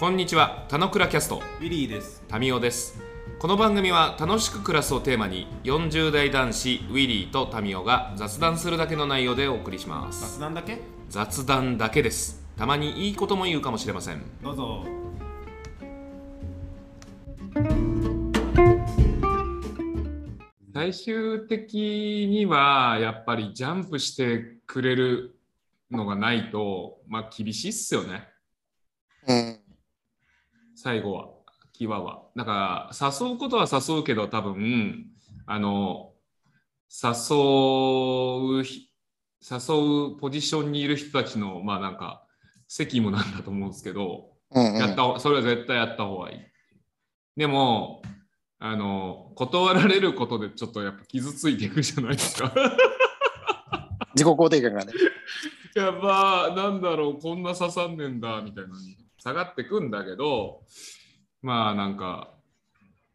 こんにちは、たのくらキャスト、ウィリーです。タミオです。この番組は楽しく暮らすをテーマに、40代男子ウィリーとタミオが雑談するだけの内容でお送りします。雑談だけ？雑談だけです。たまにいいことも言うかもしれません。どうぞ。最終的にはやっぱりジャンプしてくれるのがないと、まあ厳しいっすよね。うん。最後は、際は。だから、誘うことは誘うけど、多分、あの、誘うひ、誘うポジションにいる人たちの、まあなんか、責務なんだと思うんですけど、うん、うん。やった方、それは絶対やった方がいい。でも、あの、断られることでちょっとやっぱ傷ついていくじゃないですか。自己肯定感がね。やっぱ、なんだろう、こんな刺さんねんだ、みたいなのに下がってくんだけど、まあなんか、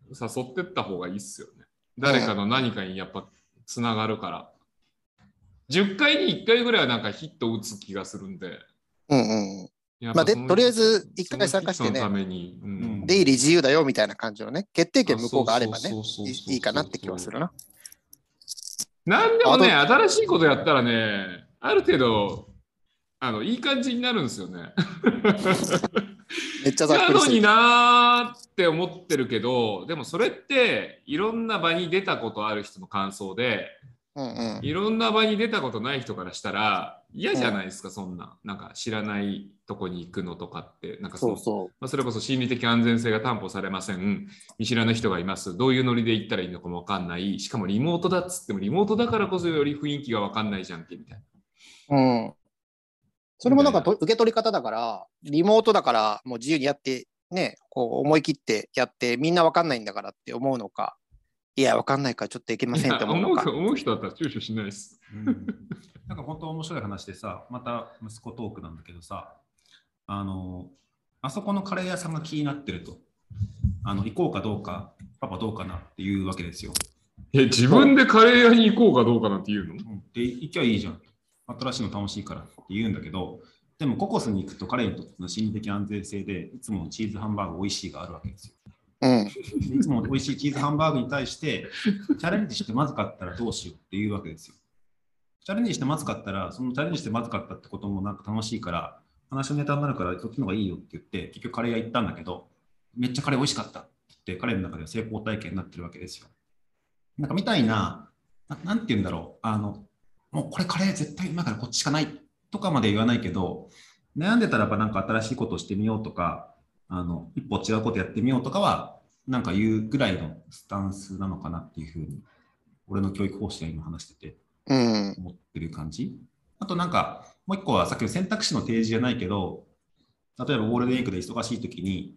誘ってった方がいいっすよね。誰かの何かにやっぱつながるから。10回に1回ぐらいはなんかヒット打つ気がするんで。うんうん。まあでとりあえず一回参加してねうんうん出入り自由だよみたいな感じのね、決定権向こうがあればねいいいかなって気はするな。なんでもね、あ新しいことやったらね、ある程度、あのいい感じになるんですよね。めっちゃざっくり。なのになーって思ってるけど、でもそれっていろんな場に出たことある人の感想で、うんうん。いろんな場に出たことない人からしたら嫌じゃないですか、そんな。なんか知らないとこに行くのとかって、なんかそのそうそまあ、それこそ心理的安全性が担保されません。見知らぬ人がいます。どういうノリで行ったらいいのかもわかんない。しかもリモートだっつっても、リモートだからこそより雰囲気がわかんないじゃんけ、みたいな。う。うん。それもなんかと受け取り方だから、リモートだからもう自由にやって、ね、こう思い切ってやって、みんなわかんないんだからって思うのか、いや、わかんないからちょっといけませんって思うのか。思う思う人だったら躊躇しないです。うん、なんか本当面白い話でさ、また息子トークなんだけどさ、あの、あそこのカレー屋さんが気になってると、あの行こうかどうか、パパどうかなっていうわけですよ。え、自分でカレー屋に行こうかどうかなんて言うの？うんで、行きゃいいじゃん。新しいの楽しいからって言うんだけど、でもココスに行くと彼にとっての心理的安全性で、いつものチーズハンバーグ美味しいがあるわけですよ。うん。でいつも美味しいチーズハンバーグに対して、チャレンジしてまずかったらどうしようっていうわけですよ。チャレンジしてまずかったら、そのチャレンジしてまずかったってこともなんか楽しいから、話のネタになるからそっちの方がいいよって言って、結局カレー屋行ったんだけど、めっちゃカレー美味しかったって言って、彼の中では成功体験になってるわけですよ。なんかみたいな、ななんて言うんだろう、あの、もうこれカレー絶対うまいからこっちしかないとかまで言わないけど、悩んでたらばなんか新しいことをしてみようとか、あの一歩違うことやってみようとかは、なんか言うぐらいのスタンスなのかなっていうふうに、俺の教育方針が今話しててうん。思ってる感じ。あとなんか、もう一個はさっきの選択肢の提示じゃないけど、例えばゴールデンウィークで忙しい時に、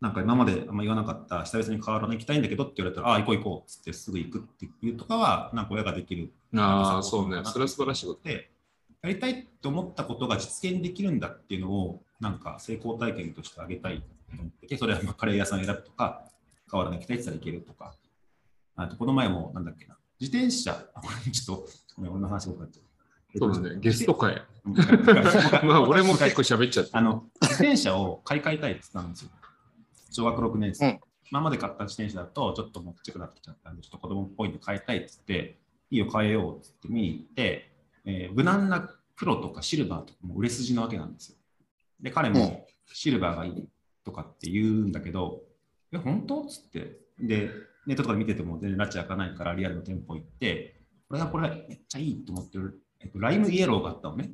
なんか今まであんま言わなかった、久々に河原に行きたいんだけどって言われたら、ああ、行こう行こうっつってすぐ行くっていうとかは、なんか親ができる。ああ、そうね。それは素晴らしいこと。で、やりたいと思ったことが実現できるんだっていうのを、なんか成功体験としてあげたいと思ってて、それはまあカレー屋さん選ぶとか、河原に行きたいって言ったら行けるとか、あとこの前もなんだっけな、自転車、あこれちょっと、ごめん、俺の話が多かった。そうだね。ゲスト会。うん まあ、俺も結構喋っちゃって。あの、自転車を買い替えたいって言ったんですよ。小学6年生。うん今まで買った自転車だと、ちょっともっちくなってきちゃったんで、ちょっと子供っぽいんで買いたいって言って、いいよ、買えようって言って見に行って、えー無難な黒とかシルバーとかも売れ筋なわけなんですよ。で、彼もシルバーがいいとかって言うんだけど、え、本当っつって。で、ネットとかで見てても全然拉致開かないからリアルの店舗行って、これはこれめっちゃいいと思ってる、えっと、ライムイエローがあったのね。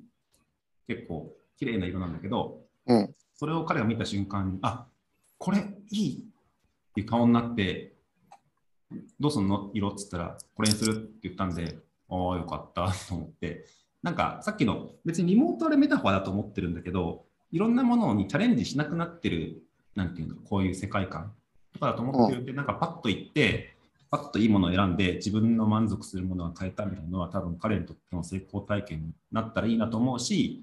結構綺麗な色なんだけど、うん。それを彼が見た瞬間に、あこれいいっていう顔になって、どうすんの？色っつったら、これにするって言ったんで、ああ、よかったと思って、なんかさっきの別にリモートあれメタファーだと思ってるんだけど、いろんなものにチャレンジしなくなってる、なんていうの、こういう世界観とかだと思ってるんで、なんかパッと行って、パッといいものを選んで自分の満足するものが変えたみたいなのは多分彼にとっての成功体験になったらいいなと思うし、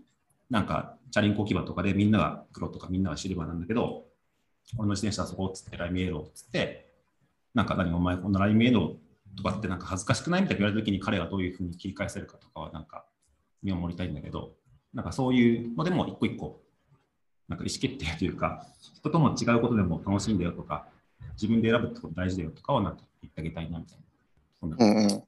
なんかチャリンコ置き場とかでみんなが黒とかみんながシルバーなんだけど、俺の自転車あそこっつってライムイエローっつって、なんか何お前こんなライムイエローとかってなんか恥ずかしくないみたいな言われた時に彼がどういうふうに切り返せるかとかはなんか見守りたいんだけど、なんかそういうのでも一個一個なんか意思決定というか、人との違うことでも楽しいんだよとか、自分で選ぶってこと大事だよとかはなんか言ってあげたいなみたいな。そんなうんうん。い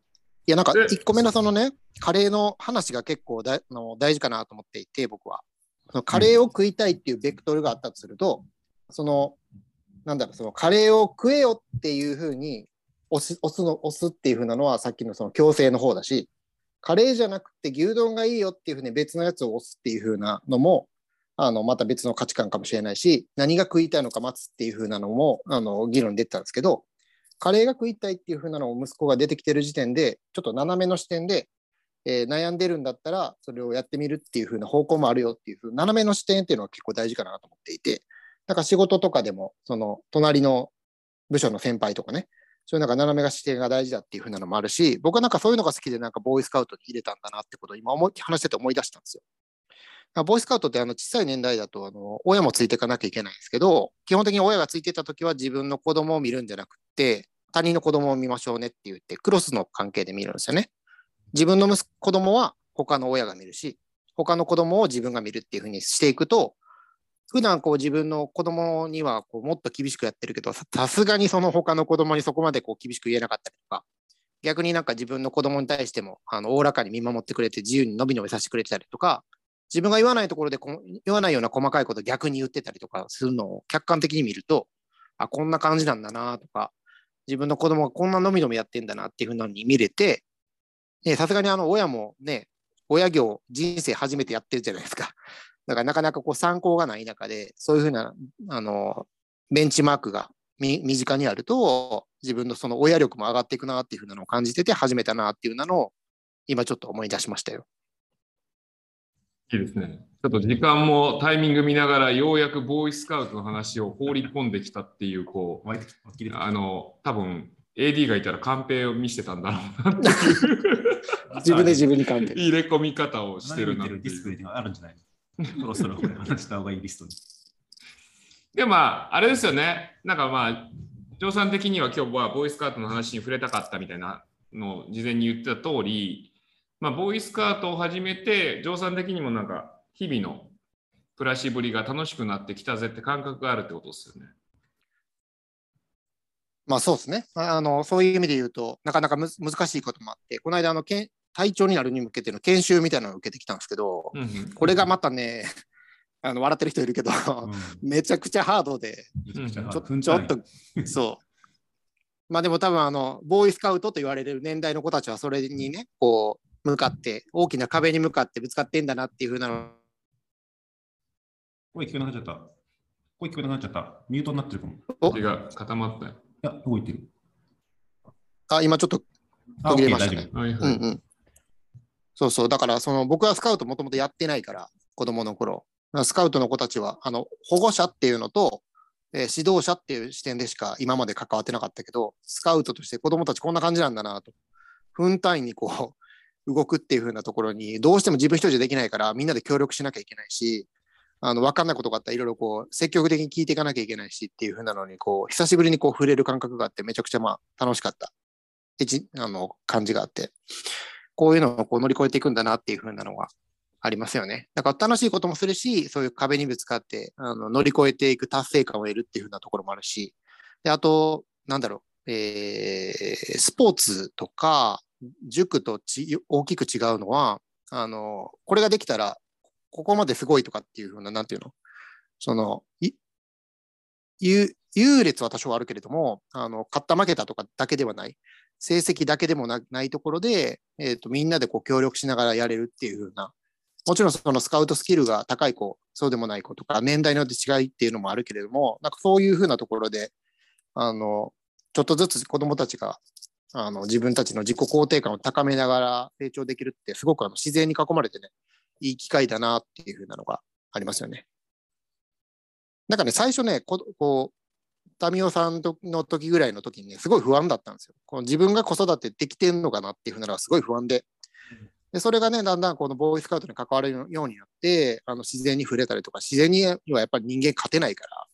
や、なんかで1個目のそのね、カレーの話が結構だあの大事かなと思っていて、僕は。そのカレーを食いたいっていうベクトルがあったとすると、その、なんだろう、そのカレーを食えよっていうふうに押す押すの押すっていうふうなのはさっきのその強制の方だし、カレーじゃなくて牛丼がいいよっていうふうに別のやつを押すっていうふうなのも、あのまた別の価値観かもしれないし、何が食いたいのか待つっていうふうなのもあの議論に出てたんですけど、カレーが食いたいっていう風なのを息子が出てきてる時点で、ちょっと斜めの視点で、えー悩んでるんだったら、それをやってみるっていう風な方向もあるよっていう風斜めの視点っていうのは結構大事かなと思っていて、なんか仕事とかでも、その隣の部署の先輩とかね、そういうなんか斜めが視点が大事だっていう風なのもあるし、僕はなんかそういうのが好きで、なんかボーイスカウトに入れたんだなってことを今思い話してて思い出したんですよ。ボーイスカウトってあの小さい年代だとあの親もついていかなきゃいけないんですけど、基本的に親がついてた時は自分の子供を見るんじゃなくて、他人の子供を見ましょうねって言って、クロスの関係で見るんですよね。自分の子子供は他の親が見るし、他の子供を自分が見るっていうふうにしていくと、普段こう自分の子供にはこうもっと厳しくやってるけど、さすがにその他の子供にそこまでこう厳しく言えなかったりとか、逆になんか自分の子供に対してもおおらかに見守ってくれて自由にのびのびさせてくれてたりとか、自分が言わないところでこ言わないような細かいことを逆に言ってたりとかするのを客観的に見ると、あ、こんな感じなんだなとか、自分の子供がこんなのみのみやってんだなっていうふうなのに見れて、さすがにあの親もね、親業人生初めてやってるじゃないですか。だからなかなかこう参考がない中で、そういうふうな、あの、ベンチマークが身身近にあると、自分のその親力も上がっていくなっていうふうなのを感じてて始めたなっていうのを、今ちょっと思い出しましたよ。いいですね。ちょっと時間もタイミング見ながら、ようやくボーイスカウトの話を放り込んできたっていう、こう、あの、多分 AD がいたらカンペを見せてたんだろうなっていう 自分で自分に関係。入れ込み方をしてるなっていう。あるんじゃないのそろそろ話した方がいいリストに。で、まあ、あれですよね。なんかまあ、ジョーさん的には今日はボーイスカウトの話に触れたかったみたいなのを事前に言ってた通り、まあ、ボーイスカウトを始めて、ジョーさん的にもなんか、日々の暮らしぶりが楽しくなってきたぜって感覚があるってことですよね。まあそうですね。あのそういう意味で言うと、なかなか難しいこともあって、この間あのけん、隊長になるに向けての研修みたいなのを受けてきたんですけど、うんうんこれがまたね、あの笑ってる人いるけど、うんめちゃくちゃハードで、めちょ分ちょっと、そう。まあでも多分あの、ボーイスカウトと言われる年代の子たちはそれにね、こう、向かって、大きな壁に向かってぶつかってんだなっていうふうなの声聞こえなくなっちゃった。声聞こえなくなっちゃった。ミュートになってるかも。いお手が固まったよ。や、動いてる。あ、今ちょっと、あ、途切れましたね大丈夫。はいはい。うんうん。そうそう、だからその僕はスカウトもともとやってないから、子供の頃。スカウトの子たちは、あの、保護者っていうのと、えー指導者っていう視点でしか今まで関わってなかったけど、スカウトとして子供たちこんな感じなんだなと。分単位にこう、動くっていう風なところに、どうしても自分一人じゃできないから、みんなで協力しなきゃいけないし、あの、わかんないことがあったらいろいろこう、積極的に聞いていかなきゃいけないしっていう風なのに、こう、久しぶりにこう触れる感覚があって、めちゃくちゃまあ楽しかった。えちあの感じがあって、こういうのをこう乗り越えていくんだなっていう風なのがありますよね。だから楽しいこともするし、そういう壁にぶつかってあの乗り越えていく達成感を得るっていう風なところもあるし、であと、なんだろう、えースポーツとか塾とち大きく違うのは、あの、これができたら、ここまですごいとかっていう風な、なんていうの？その、い優優劣は多少あるけれども、あの、勝った負けたとかだけではない。成績だけでもないところで、えー、とみんなでこう協力しながらやれるっていう風な、もちろんそのスカウトスキルが高い子、そうでもない子とか、年代によって違いっていうのもあるけれども、なんかそういう風なところで、あの、ちょっとずつ子供たちが、あの、自分たちの自己肯定感を高めながら成長できるって、すごくあの自然に囲まれてね、いい機会だなっていう風なのがありますよね。なんかね、最初ね、ここう、民生さんとの時ぐらいの時にね、すごい不安だったんですよ。この自分が子育てできてんのかなっていうふうなのがすごい不安で。で、それがね、だんだんこのボーイスカウトに関わるようになって、あの自然に触れたりとか、自然にはやっぱり人間勝てないから、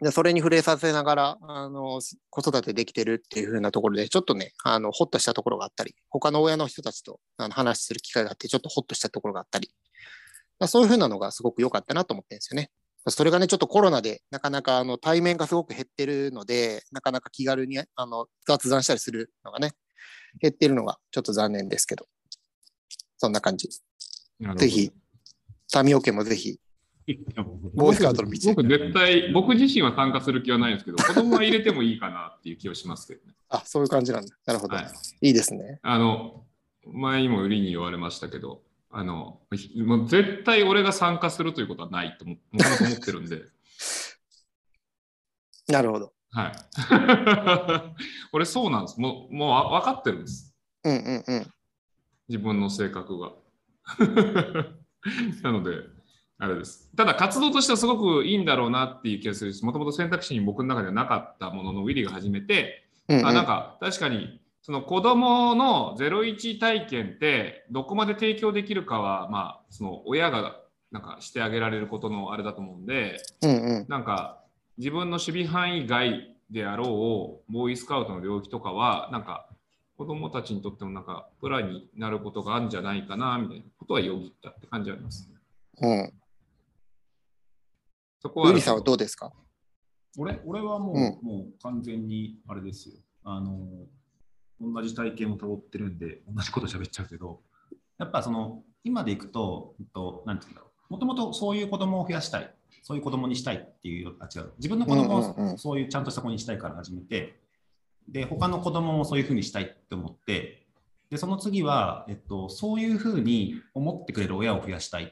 でそれに触れさせながら、あの、子育てできてるっていうふうなところで、ちょっとね、あの、ほっとしたところがあったり、他の親の人たちとあの話する機会があって、ちょっとほっとしたところがあったり、らそういうふうなのがすごく良かったなと思ってるんですよね。それがね、ちょっとコロナでなかなかあの対面がすごく減ってるので、なかなか気軽にあの雑談したりするのがね、減ってるのがちょっと残念ですけど、そんな感じ。ぜひ、タミオケもぜひ、ボーイスカウトの道へ僕絶対、僕自身は参加する気はないんですけど、子供は入れてもいいかなっていう気はしますけどね。あ、そういう感じなんだ。なるほど。はいい、いですね。あの、前にも売りに言われましたけど、あの、ひもう絶対俺が参加するということはないとも思ってるんで、なるほど。はい。俺そうなんです。もう、もうわ分かってるんです。うんうんうん。自分の性格が。なので、あれです。ただ、活動としてはすごくいいんだろうなっていう気がするし、もともと選択肢に僕の中ではなかったもののウィリーが始めて、うんうんあなんか確かにその子供の01体験ってどこまで提供できるかはまあその親がなんかしてあげられることのあれだと思うんでうんうん。なんか自分の守備範囲外であろうボーイスカウトの領域とかはなんか子供たちにとってもなんかプランになることがあるんじゃないかなみたいなことはよぎったって感じはあります、ね。うん。そこはウリさんはどうですか？俺俺はもう,、うもう完全にあれですよ。あの、同じ体験をたどってるんで、同じこと喋っちゃうけど、やっぱその、今でいくと、えっと、なんていうんだろう。もともとそういう子供を増やしたい。そういう子供にしたいっていう、あ、違う。自分の子供をそういうちゃんとした子にしたいから始めて、で、他の子供もそういうふうにしたいって思って、で、その次は、えっと、そういうふうに思ってくれる親を増やしたいっ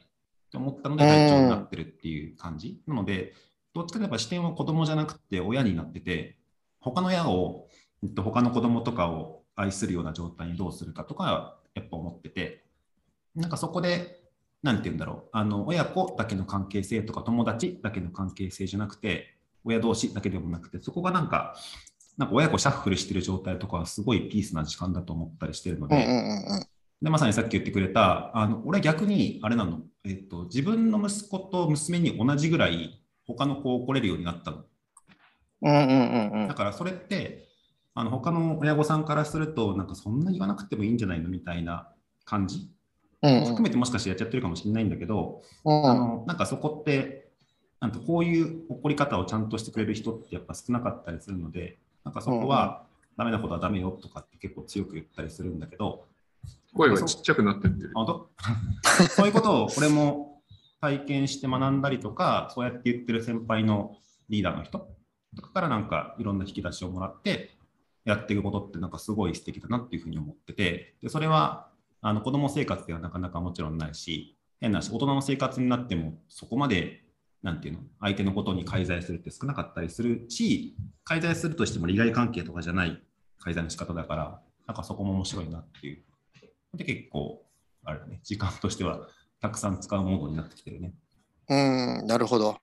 て思ったので、会長になってるっていう感じ。なので、どっちかといえば視点は子供じゃなくて親になってて、他の親を、えっと、他の子供とかを愛するような状態にどうするかとか、やっぱ思ってて、なんかそこで、なんて言うんだろう、あの親子だけの関係性とか友達だけの関係性じゃなくて、親同士だけでもなくて、そこがなんか、なんか親子シャッフルしてる状態とかはすごいピースな時間だと思ったりしてるので、うんうんうんうん。で、まさにさっき言ってくれた、あの俺逆に、あれなの、えっと、自分の息子と娘に同じぐらい、他の子を怒れるようになったの。うんうんうんうんだ。からそれって、あの他の親御さんからすると、なんかそんな言わなくてもいいんじゃないのみたいな感じ、うん含めてもしかしてやっちゃってるかもしれないんだけど、うん。あのなんかそこって、なんとこういう怒り方をちゃんとしてくれる人ってやっぱ少なかったりするので、なんかそこはダメなことはダメよとかって結構強く言ったりするんだけど、声がちっちゃくなってってる。そういうことを俺も体験して学んだりとか、そうやって言ってる先輩のリーダーの人とかからなんかいろんな引き出しをもらってやっていくことってなんかすごい素敵だなっていうふうに思ってて、でそれはあの子供生活ではなかなかもちろんないし、変なし、大人の生活になってもそこまでなんていうの相手のことに介在するって少なかったりするし、介在するとしても利害関係とかじゃない介在の仕方だから、なんかそこも面白いなっていう。で、結構、あれだね、時間としてはたくさん使うモードになってきてるね。うん、なるほど。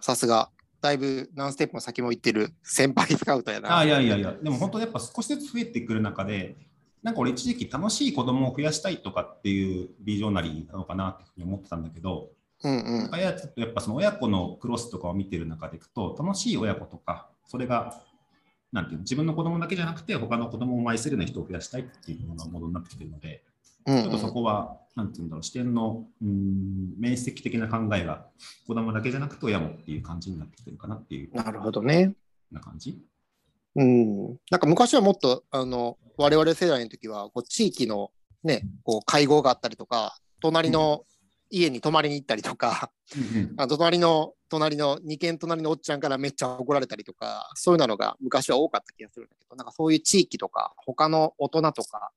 さすが。だいぶ何ステップも先も行ってる先輩スカウトやな。ああ、いやいやいや、でも本当やっぱ少しずつ増えてくる中で、なんか俺一時期楽しい子供を増やしたいとかっていうビジョナリーなのかなっていうふうに思ってたんだけど、うんうんかやっぱその親子のクロスとかを見てる中でいくと、楽しい親子とか、それが、なんていうの、自分の子供だけじゃなくて、他の子供を愛せるような人を増やしたいっていうようなものになってきてるので、うんちょっとそこは、なんていうんだろう、視点の、うん、面積的な考えが子供だけじゃなくて親もっていう感じになってきてるかなっていうよなるほどね。うな感じ？うん。なんか昔はもっと、あの、我々世代の時は、こう地域のね、こう会合があったりとか、隣の家に泊まりに行ったりとか、あと 隣の、隣の、2軒隣のおっちゃんからめっちゃ怒られたりとか、そういうのが昔は多かった気がするんだけど、なんかそういう地域とか、他の大人とか、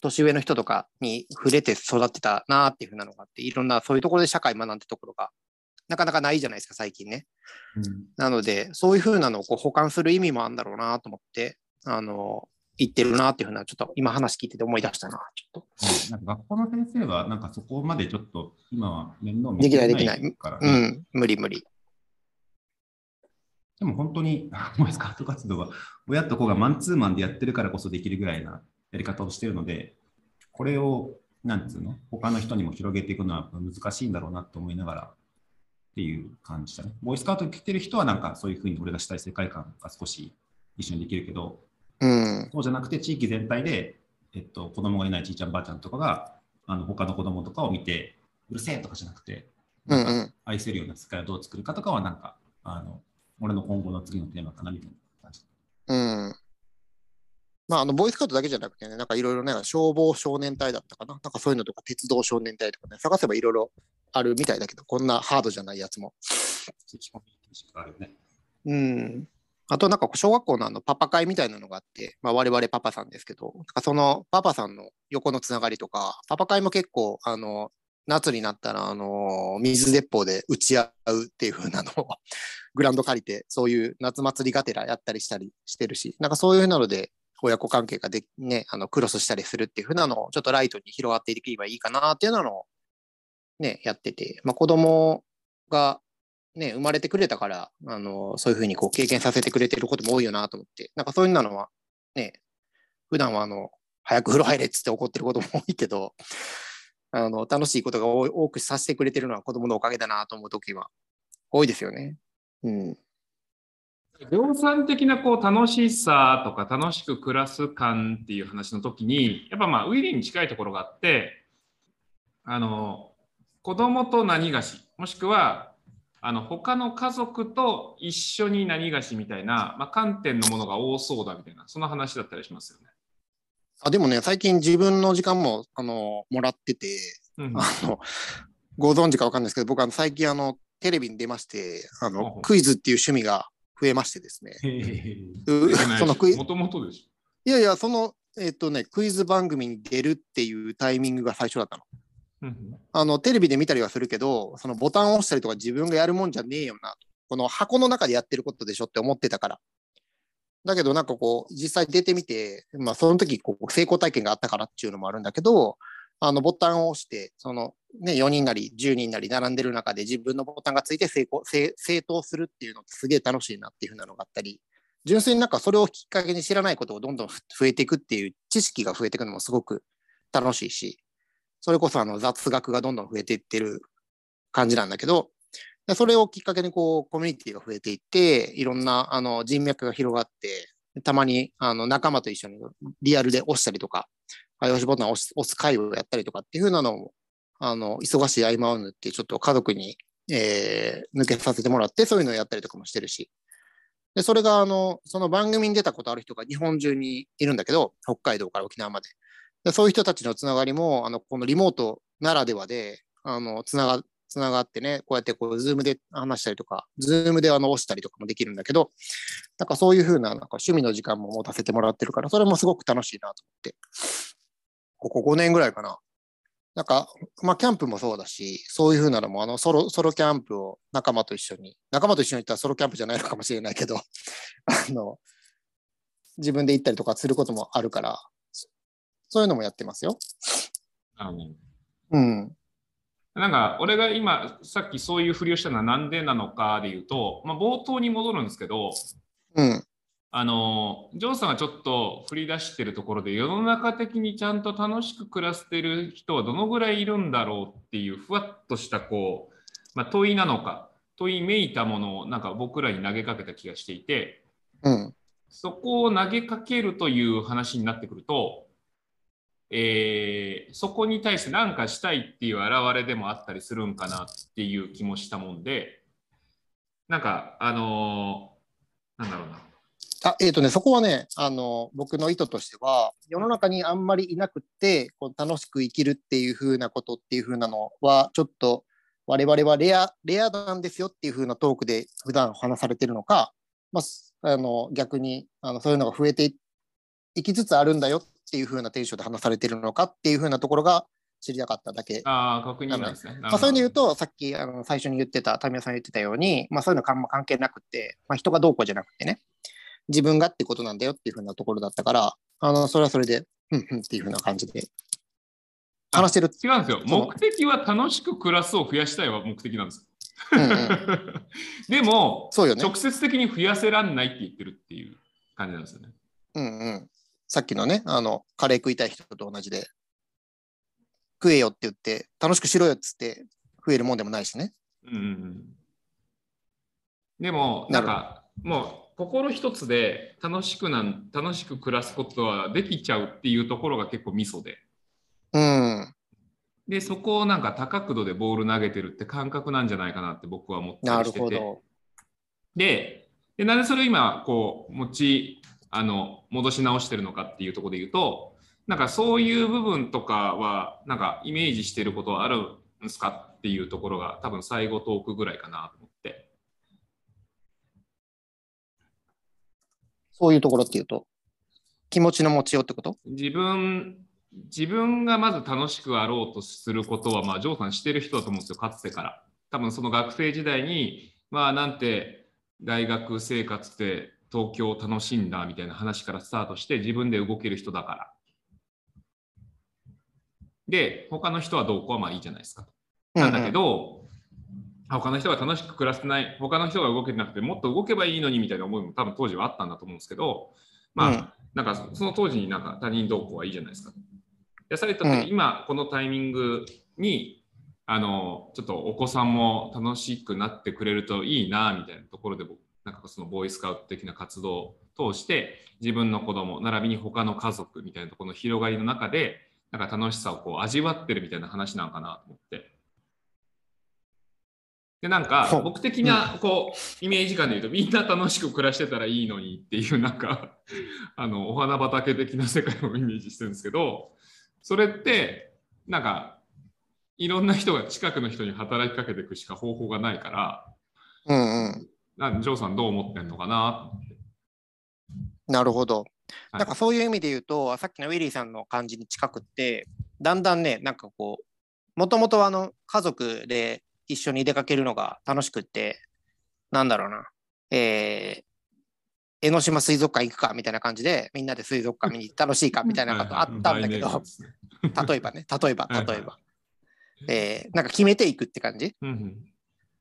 年上の人とかに触れて育ってたなっていうふうなのがあって、いろんなそういうところで社会学んだところが、なかなかないじゃないですか、最近ね。うんなので、そういうふうなのをこう保管する意味もあるんだろうなと思って、あの、言ってるなっていうふうな、ちょっと今話聞いてて思い出したな、ちょっと。うんなんか学校の先生は、なんかそこまでちょっと今は面倒見できないてできないうねん、無理無理。でも本当に、ボーイスカウト活動は親と子がマンツーマンでやってるからこそできるぐらいなやり方をしているので、これを、なんつうの、他の人にも広げていくのは難しいんだろうなと思いながらっていう感じだね。ボーイスカウト来てる人はなんかそういうふうに俺がしたい世界観が少し一緒にできるけど、うん、そうじゃなくて地域全体で、えっと、子供がいないじいちゃんばあちゃんとかが、あの他の子供とかを見て、うるせえとかじゃなくて、うんうん。愛せるような世界をどう作るかとかは、なんか、あの、俺の今後の次のテーマかなみたいな感じ。うん。まあ、あの、ボーイスカウトだけじゃなくてね、なんかいろいろね、消防少年隊だったかな？なんかそういうのとか、鉄道少年隊とかね、探せばいろいろあるみたいだけど、こんなハードじゃないやつも。あるよね。うん。あと、なんか小学校のあのパパ会みたいなのがあって、まあ、我々パパさんですけど、なんかそのパパさんの横のつながりとか、パパ会も結構、あの、夏になったら、あの、水鉄砲で打ち合うっていう風なのを、グラウンド借りて、そういう夏祭りがてらやったりしたりしてるし、なんかそういうなので、親子関係がで、ね、あの、クロスしたりするっていう風なのを、ちょっとライトに広がっていけばいいかなっていうのを、ね、やってて、まあ子供が、ね、生まれてくれたから、あの、そういうふうにこう経験させてくれてることも多いよなと思って、なんかそういうのは、ね、普段はあの、早く風呂入れっつって怒ってることも多いけど、あの、楽しいことが多くさせてくれてるのは子供のおかげだなと思うときは多いですよね。うん。量産的なこう楽しさとか楽しく暮らす感っていう話の時にやっぱまあウィリーに近いところがあってあの子供と何がしもしくはあの他の家族と一緒に何がしみたいな、まあ、観点のものが多そうだみたいなその話だったりしますよね。あ、でもね、最近自分の時間も、あの、もらってて、うんあの、ご存知かわかんないですけど、僕あの最近あの、テレビに出まして、あのクイズっていう趣味が増えましてですね。そのクイもともとでしいやいや、その、えっ、とね、クイズ番組に出るっていうタイミングが最初だったの。ょ。うんあの、テレビで見たりはするけど、そのボタンを押したりとか自分がやるもんじゃねえよな。この箱の中でやってることでしょって思ってたから。だけどなんかこう、実際出てみて、まあその時こう成功体験があったからっていうのもあるんだけど、あのボタンを押して、そのね、4人なり10人なり並んでる中で自分のボタンがついて成功、正正答するっていうのってすげえ楽しいなっていうふうなのがあったり、純粋になんかそれをきっかけに知らないことをどんどん増えていくっていう知識が増えていくのもすごく楽しいし、それこそあの雑学がどんどん増えていってる感じなんだけど、それをきっかけにこうコミュニティが増えていって、いろんなあの人脈が広がって、たまにあの仲間と一緒にリアルで押したりとか、早押しボタンを押す会をやったりとかっていう風なのを、あの忙しい合間を縫って、ちょっと家族に、えー抜けさせてもらって、そういうのをやったりとかもしてるし、でそれがあのその番組に出たことある人が日本中にいるんだけど、北海道から沖縄まで。でそういう人たちのつながりも、あのこのリモートならではで、あのつながつながってね、こうやってこう、ズームで話したりとか、ズームであの押したりとかもできるんだけど、なんかそういうふうななんか趣味の時間も持たせてもらってるから、それもすごく楽しいなと思って、ここ5年ぐらいかな。なんか、まあ、キャンプもそうだし、そういうふうなのも、あの、ソロ、ソロキャンプを仲間と一緒に、仲間と一緒に行ったらソロキャンプじゃないのかもしれないけど、あの、自分で行ったりとかすることもあるから、そういうのもやってますよ。あのうん。なんか俺が今さっきそういうふりをしたのはなんでなのかで言うと、まあ、冒頭に戻るんですけどうん。あのジョーさんがちょっと振り出してるところで世の中的にちゃんと楽しく暮らしてる人はどのぐらいいるんだろうっていうふわっとしたこう、まあ、問いなのか問いめいたものをなんか僕らに投げかけた気がしていてうん。そこを投げかけるという話になってくると、えーそこに対して何かしたいっていう現れでもあったりするんかなっていう気もしたもんでなんかあのーなんだろうなあえっ、とね、そこはね、あの、僕の意図としては、世の中にあんまりいなくって、こう楽しく生きるっていう風なことっていう風なのは、ちょっと我々はレア、レアなんですよっていう風なトークで普段話されてるのか、まあ、すあの逆にあのそういうのが増えていいきつつあるんだよっていう風なテンションで話されてるのかっていう風なところが知りたかっただけああ確認なんですね。まあ、そういうの言うとと、さっきあの最初に言ってた、タミヤさん言ってたように、まあ、そういうのかん関係なくて、まあ、人がどうこうじゃなくてね、自分がってことなんだよっていうふうなところだったから、あのそれはそれで、うんうんっていうふうな感じで話してる。違うんですよ目的は楽しく暮らすを増やしたいは目的なんです。うんうん、でも、そうよね。直接的に増やせらんないって言ってるっていう感じなんですよね。うんうん、さっきのね、あの、カレー食いたい人と同じで、食えよって言って、楽しくしろよっつって、増えるもんでもないしね。うんうんうんでも、なんか、もう心一つで楽しくなん楽しく暮らすことはできちゃうっていうところが結構ミソで。うん。で、そこをなんか多角度でボール投げてるって感覚なんじゃないかなって僕は思ってなるしてて。でで、なんでそれを今、こう、持ち、あの、戻し直してるのかっていうところで言うと、なんかそういう部分とかは、なんかイメージしてることはあるんですかっていうところが、多分最後トークぐらいかなと思って。そういうところっていうと、気持ちの持ちようってこと？自分、自分がまず楽しくあろうとすることは、まあ、ジョーさんしてる人だと思うんですよ、かつてから。多分その学生時代に、まあ、なんて大学生活って東京楽しいんだみたいな話からスタートして、自分で動ける人だから。で、他の人はどうこうはまあいいじゃないですか。なんだけど、他の人が楽しく暮らせない、他の人が動けてなくて、もっと動けばいいのにみたいな思いも多分当時はあったんだと思うんですけど、まあ、うんなんかその当時になんか他人同行はいいじゃないですか。でされたうん時、今このタイミングに、あの、ちょっとお子さんも楽しくなってくれるといいな、みたいなところで、僕なんかそのボーイスカウト的な活動を通して、自分の子供、並びに他の家族みたいなところの広がりの中で、なんか楽しさをこう味わってるみたいな話なのかなと思って。で、なんか僕的なこうイメージ感で言うとみんな楽しく暮らしてたらいいのにっていうなんか あのお花畑的な世界をイメージしてるんですけど、それってなんかいろんな人が近くの人に働きかけていくしか方法がないから、うんうん。なんジョーさんどう思ってんのかな。なるほど。はいなんかそういう意味で言うと、さっきのウィリーさんの感じに近くって、だんだんね、なんかこう、もともとあの家族で一緒に出かけるのが楽しくって、なんだろうな、えー江ノ島水族館行くかみたいな感じで、みんなで水族館見に行って楽しいかみたいなことあったんだけど 例えばね、例えば、例えば。えーなんか決めていくって感じ。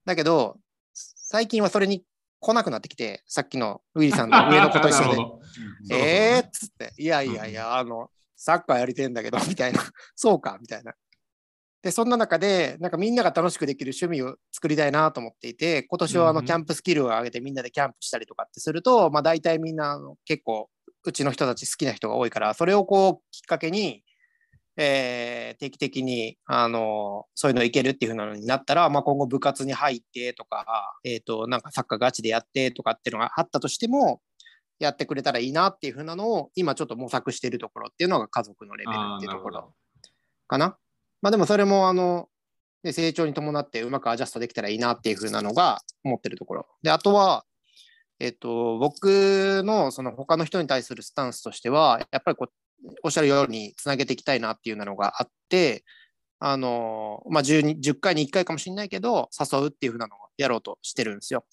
だけど、最近はそれに来なくなってきて、さっきのウィリーさんの上の子と一緒で、えーっつって、いやいやいや、あの、サッカーやりてんだけど、みたいな、そうか、みたいな。で、そんな中で、なんかみんなが楽しくできる趣味を作りたいなと思っていて、今年はあのキャンプスキルを上げてみんなでキャンプしたりとかってすると、まあ大体みんなあの結構、うちの人たち好きな人が多いから、それをこうきっかけに、えー定期的にあのそういうのいけるっていう風なのになったら、まあ、今後部活に入ってとか、えー、となんかサッカーガチでやってとかっていうのがあったとしてもやってくれたらいいなっていう風なのを今ちょっと模索しているところっていうのが家族のレベルっていうところかな。まあでもそれもあので成長に伴ってうまくアジャストできたらいいなっていう風なのが思ってるところ。であとはえっと、僕のその他の人に対するスタンスとしては、やっぱりこうおっしゃるようにつなげていきたいなっていうのがあって、あのまあ10、10回に1回かもしれないけど、誘うっていうふうなのをやろうとしてるんですよ。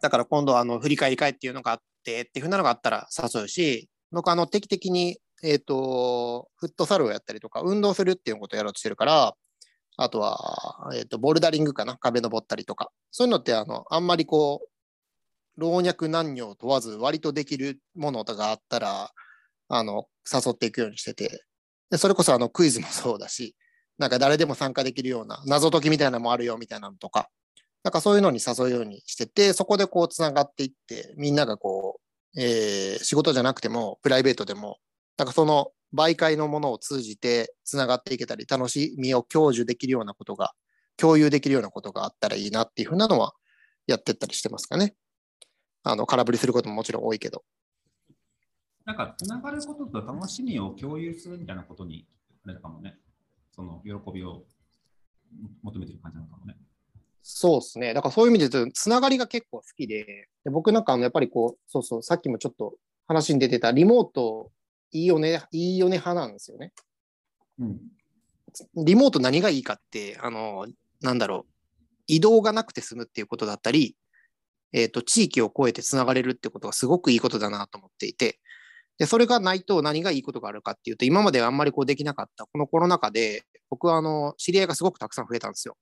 だから今度、あの振り返り会っていうのがあってっていうふうなのがあったら誘うし、僕、あの定期的に、えっとフットサルをやったりとか、運動するっていうことをやろうとしてるから、あとは、えっとボルダリングかな、壁登ったりとか、そういうのってあのあんまりこう、老若男女問わず割とできるものがあったら、あの、誘っていくようにしてて、でそれこそあのクイズもそうだし、なんか誰でも参加できるような謎解きみたいなのもあるよみたいなのとか、なんかそういうのに誘うようにしてて、そこでこうつながっていって、みんながこう、えー仕事じゃなくても、プライベートでも、なんかその媒介のものを通じてつながっていけたり、楽しみを享受できるようなことが、共有できるようなことがあったらいいなっていうふうなのはやってったりしてますかね。あの、空振りすることももちろん多いけど。なんか、つながることと楽しみを共有するみたいなことに、あれかもね、その喜びを求めてる感じなのかもね。そうですね。だからそういう意味で言うと、つながりが結構好きで、で僕なんかあの、やっぱりこう、そうそう、さっきもちょっと話に出てたリモートいいよね、いいよね派なんですよね。うん。リモート何がいいかって、あの、なんだろう、移動がなくて済むっていうことだったり、えっ、と、地域を越えてつながれるってことがすごくいいことだなと思っていて、で、それがないと何がいいことがあるかっていうと、今まであんまりこうできなかった、このコロナ禍で、僕はあの、知り合いがすごくたくさん増えたんですよ。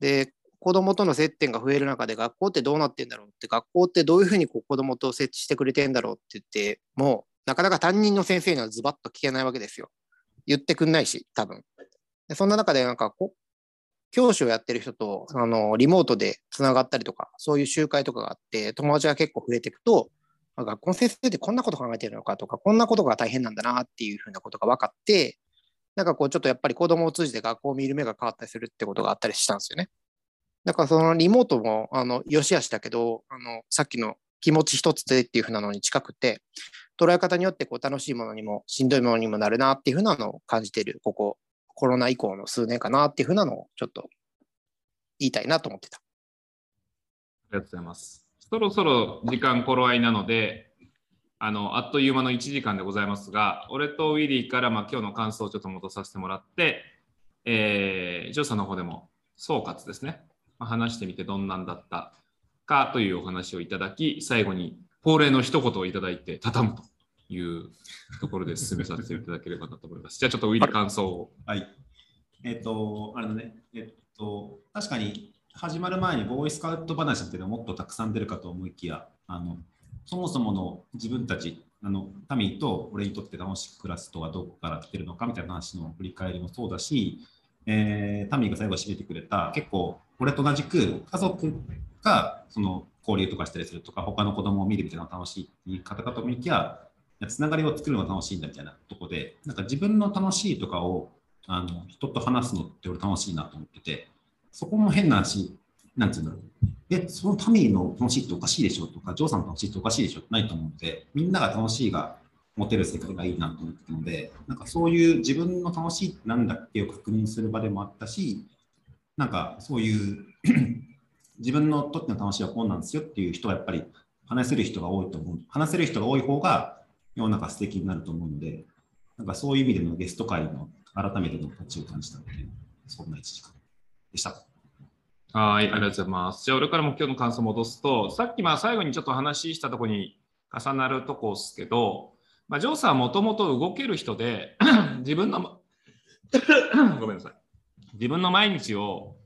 で、子供との接点が増える中で、学校ってどうなってんだろうって、学校ってどういうふうにこう子供と接してくれてんだろうって言って、もう、なかなか担任の先生にはズバッと聞けないわけですよ。言ってくんないし、多分。でそんな中で、なんかこう、教師をやってる人と、あの、リモートでつながったりとか、そういう集会とかがあって、友達が結構増えていくと、学校の先生ってこんなこと考えてるのかとか、こんなことが大変なんだなっていうふうなことが分かって、なんかこうちょっとやっぱり子供を通じて学校を見る目が変わったりするってことがあったりしたんですよね。だからそのリモートも、あの、良し悪しだけど、あの、さっきの気持ち一つでっていうふうなのに近くて、捉え方によってこう楽しいものにもしんどいものにもなるなっていうふうなのを感じている、ここ、コロナ以降の数年かなっていうふうなのをちょっと言いたいなと思ってた。ありがとうございます。そろそろ時間頃合いなので、あの、あっという間の1時間でございますが、俺とウィリーから、まあ、今日の感想をちょっと戻させてもらって、えー、ジョーさんの方でも総括ですね。まあ話してみてどんなんだったかというお話をいただき、最後に恒例の一言をいただいて、畳むというところで進めさせていただければなと思います。じゃあちょっとウィリー感想を。はい。えっ、と、あれだね、えっ、と、確かに始まる前にボーイスカウト話っていうのはもっとたくさん出るかと思いきや、あのそもそもの自分たち、あのタミーと俺にとって楽しく暮らすとはどこから来てるのかみたいな話の振り返りもそうだし、えータミーが最後締めてくれた、結構俺と同じく家族がその交流とかしたりするとか、他の子供を見るみたいなのが楽しいっていう方かと思いきや、つながりを作るのが楽しいんだみたいなとこで、なんか自分の楽しいとかをあの人と話すのって俺楽しいなと思ってて、そこも変な話、なんていうんだろう。え、そのタミーの楽しいっておかしいでしょとか、ジョーさんの楽しいっておかしいでしょってないと思うので、みんなが楽しいが持てる世界がいいなと思ってたので、なんかそういう自分の楽しいってなんだっけを確認する場でもあったし、なんかそういう自分のとっての楽しいはこうなんですよっていう人はやっぱり話せる人が多いと思う。話せる人が多い方が世の中素敵になると思うので、なんかそういう意味でのゲスト会の改めての価値を感じたので、そんな1時間でした。はい、ありがとうございます。じゃあ、俺からも今日の感想を戻すと、さっきまあ最後にちょっと話したところに重なるとこですけど、まあ、ジョーさんはもともと動ける人で、自分の、ごめんなさい。自分の毎日を、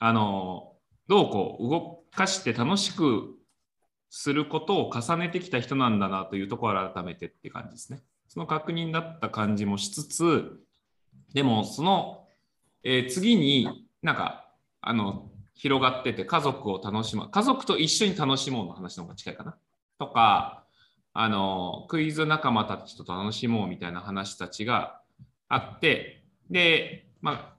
あの、どうこう動かして楽しくすることを重ねてきた人なんだなというところを改めてって感じですね。その確認だった感じもしつつ、でもその、えー次になんか、あの、広がってて家族を楽しむ、家族と一緒に楽しもうの話の方が近いかな。とか、あの、クイズ仲間たちと楽しもうみたいな話たちがあって、で、まあ、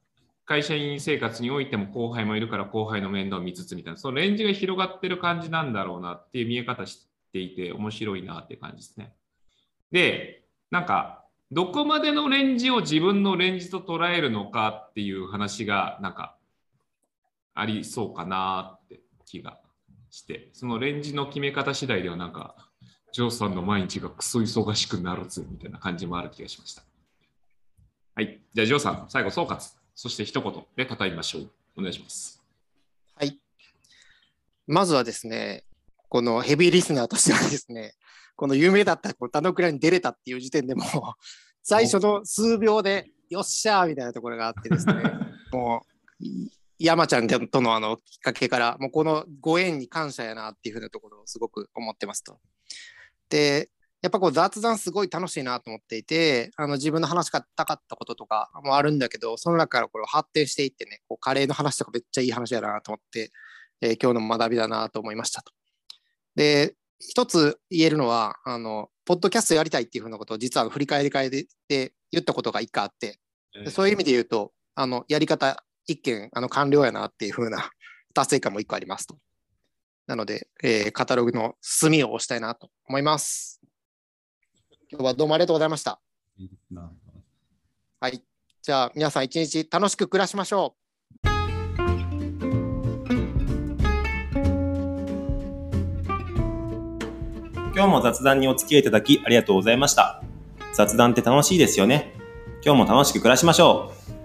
会社員生活においても後輩もいるから後輩の面倒を見つつみたいな、そのレンジが広がってる感じなんだろうなっていう見え方していて面白いなって感じですね。で、なんか、どこまでのレンジを自分のレンジと捉えるのかっていう話が、なんか、ありそうかなって気がして、そのレンジの決め方次第ではなんか、ジョーさんの毎日がクソ忙しくなるぜみたいな感じもある気がしました。はい。じゃあ、ジョーさん、最後総括、そして一言で叩みましょう。お願いします。はい。まずはですね、このヘビーリスナーとしてはですね、この有名だったこの田之倉に出れたっていう時点でもう、最初の数秒で、よっしゃーみたいなところがあってですね、もう、い山ちゃんとのあのきっかけから、もうこのご縁に感謝やなっていうふうなところをすごく思ってますと。で、やっぱこう雑談すごい楽しいなと思っていて、あの自分の話したかったこととかもあるんだけど、その中からこれを発展していってね、こうカレーの話とかめっちゃいい話やなと思って、えー今日の学びだなと思いましたと。で、一つ言えるのは、あの、ポッドキャストやりたいっていうふうなことを実は振り返り会でで言ったことが一回あって、でそういう意味で言うと、あの、やり方一件、あの、完了やなっていうふうな 達成感も一個ありますと。なので、えーカタログの隅を押したいなと思います。今日はどうもありがとうございました。はい。じゃあ、皆さん一日楽しく暮らしましょう。今日も雑談にお付き合いいただきありがとうございました。雑談って楽しいですよね。今日も楽しく暮らしましょう。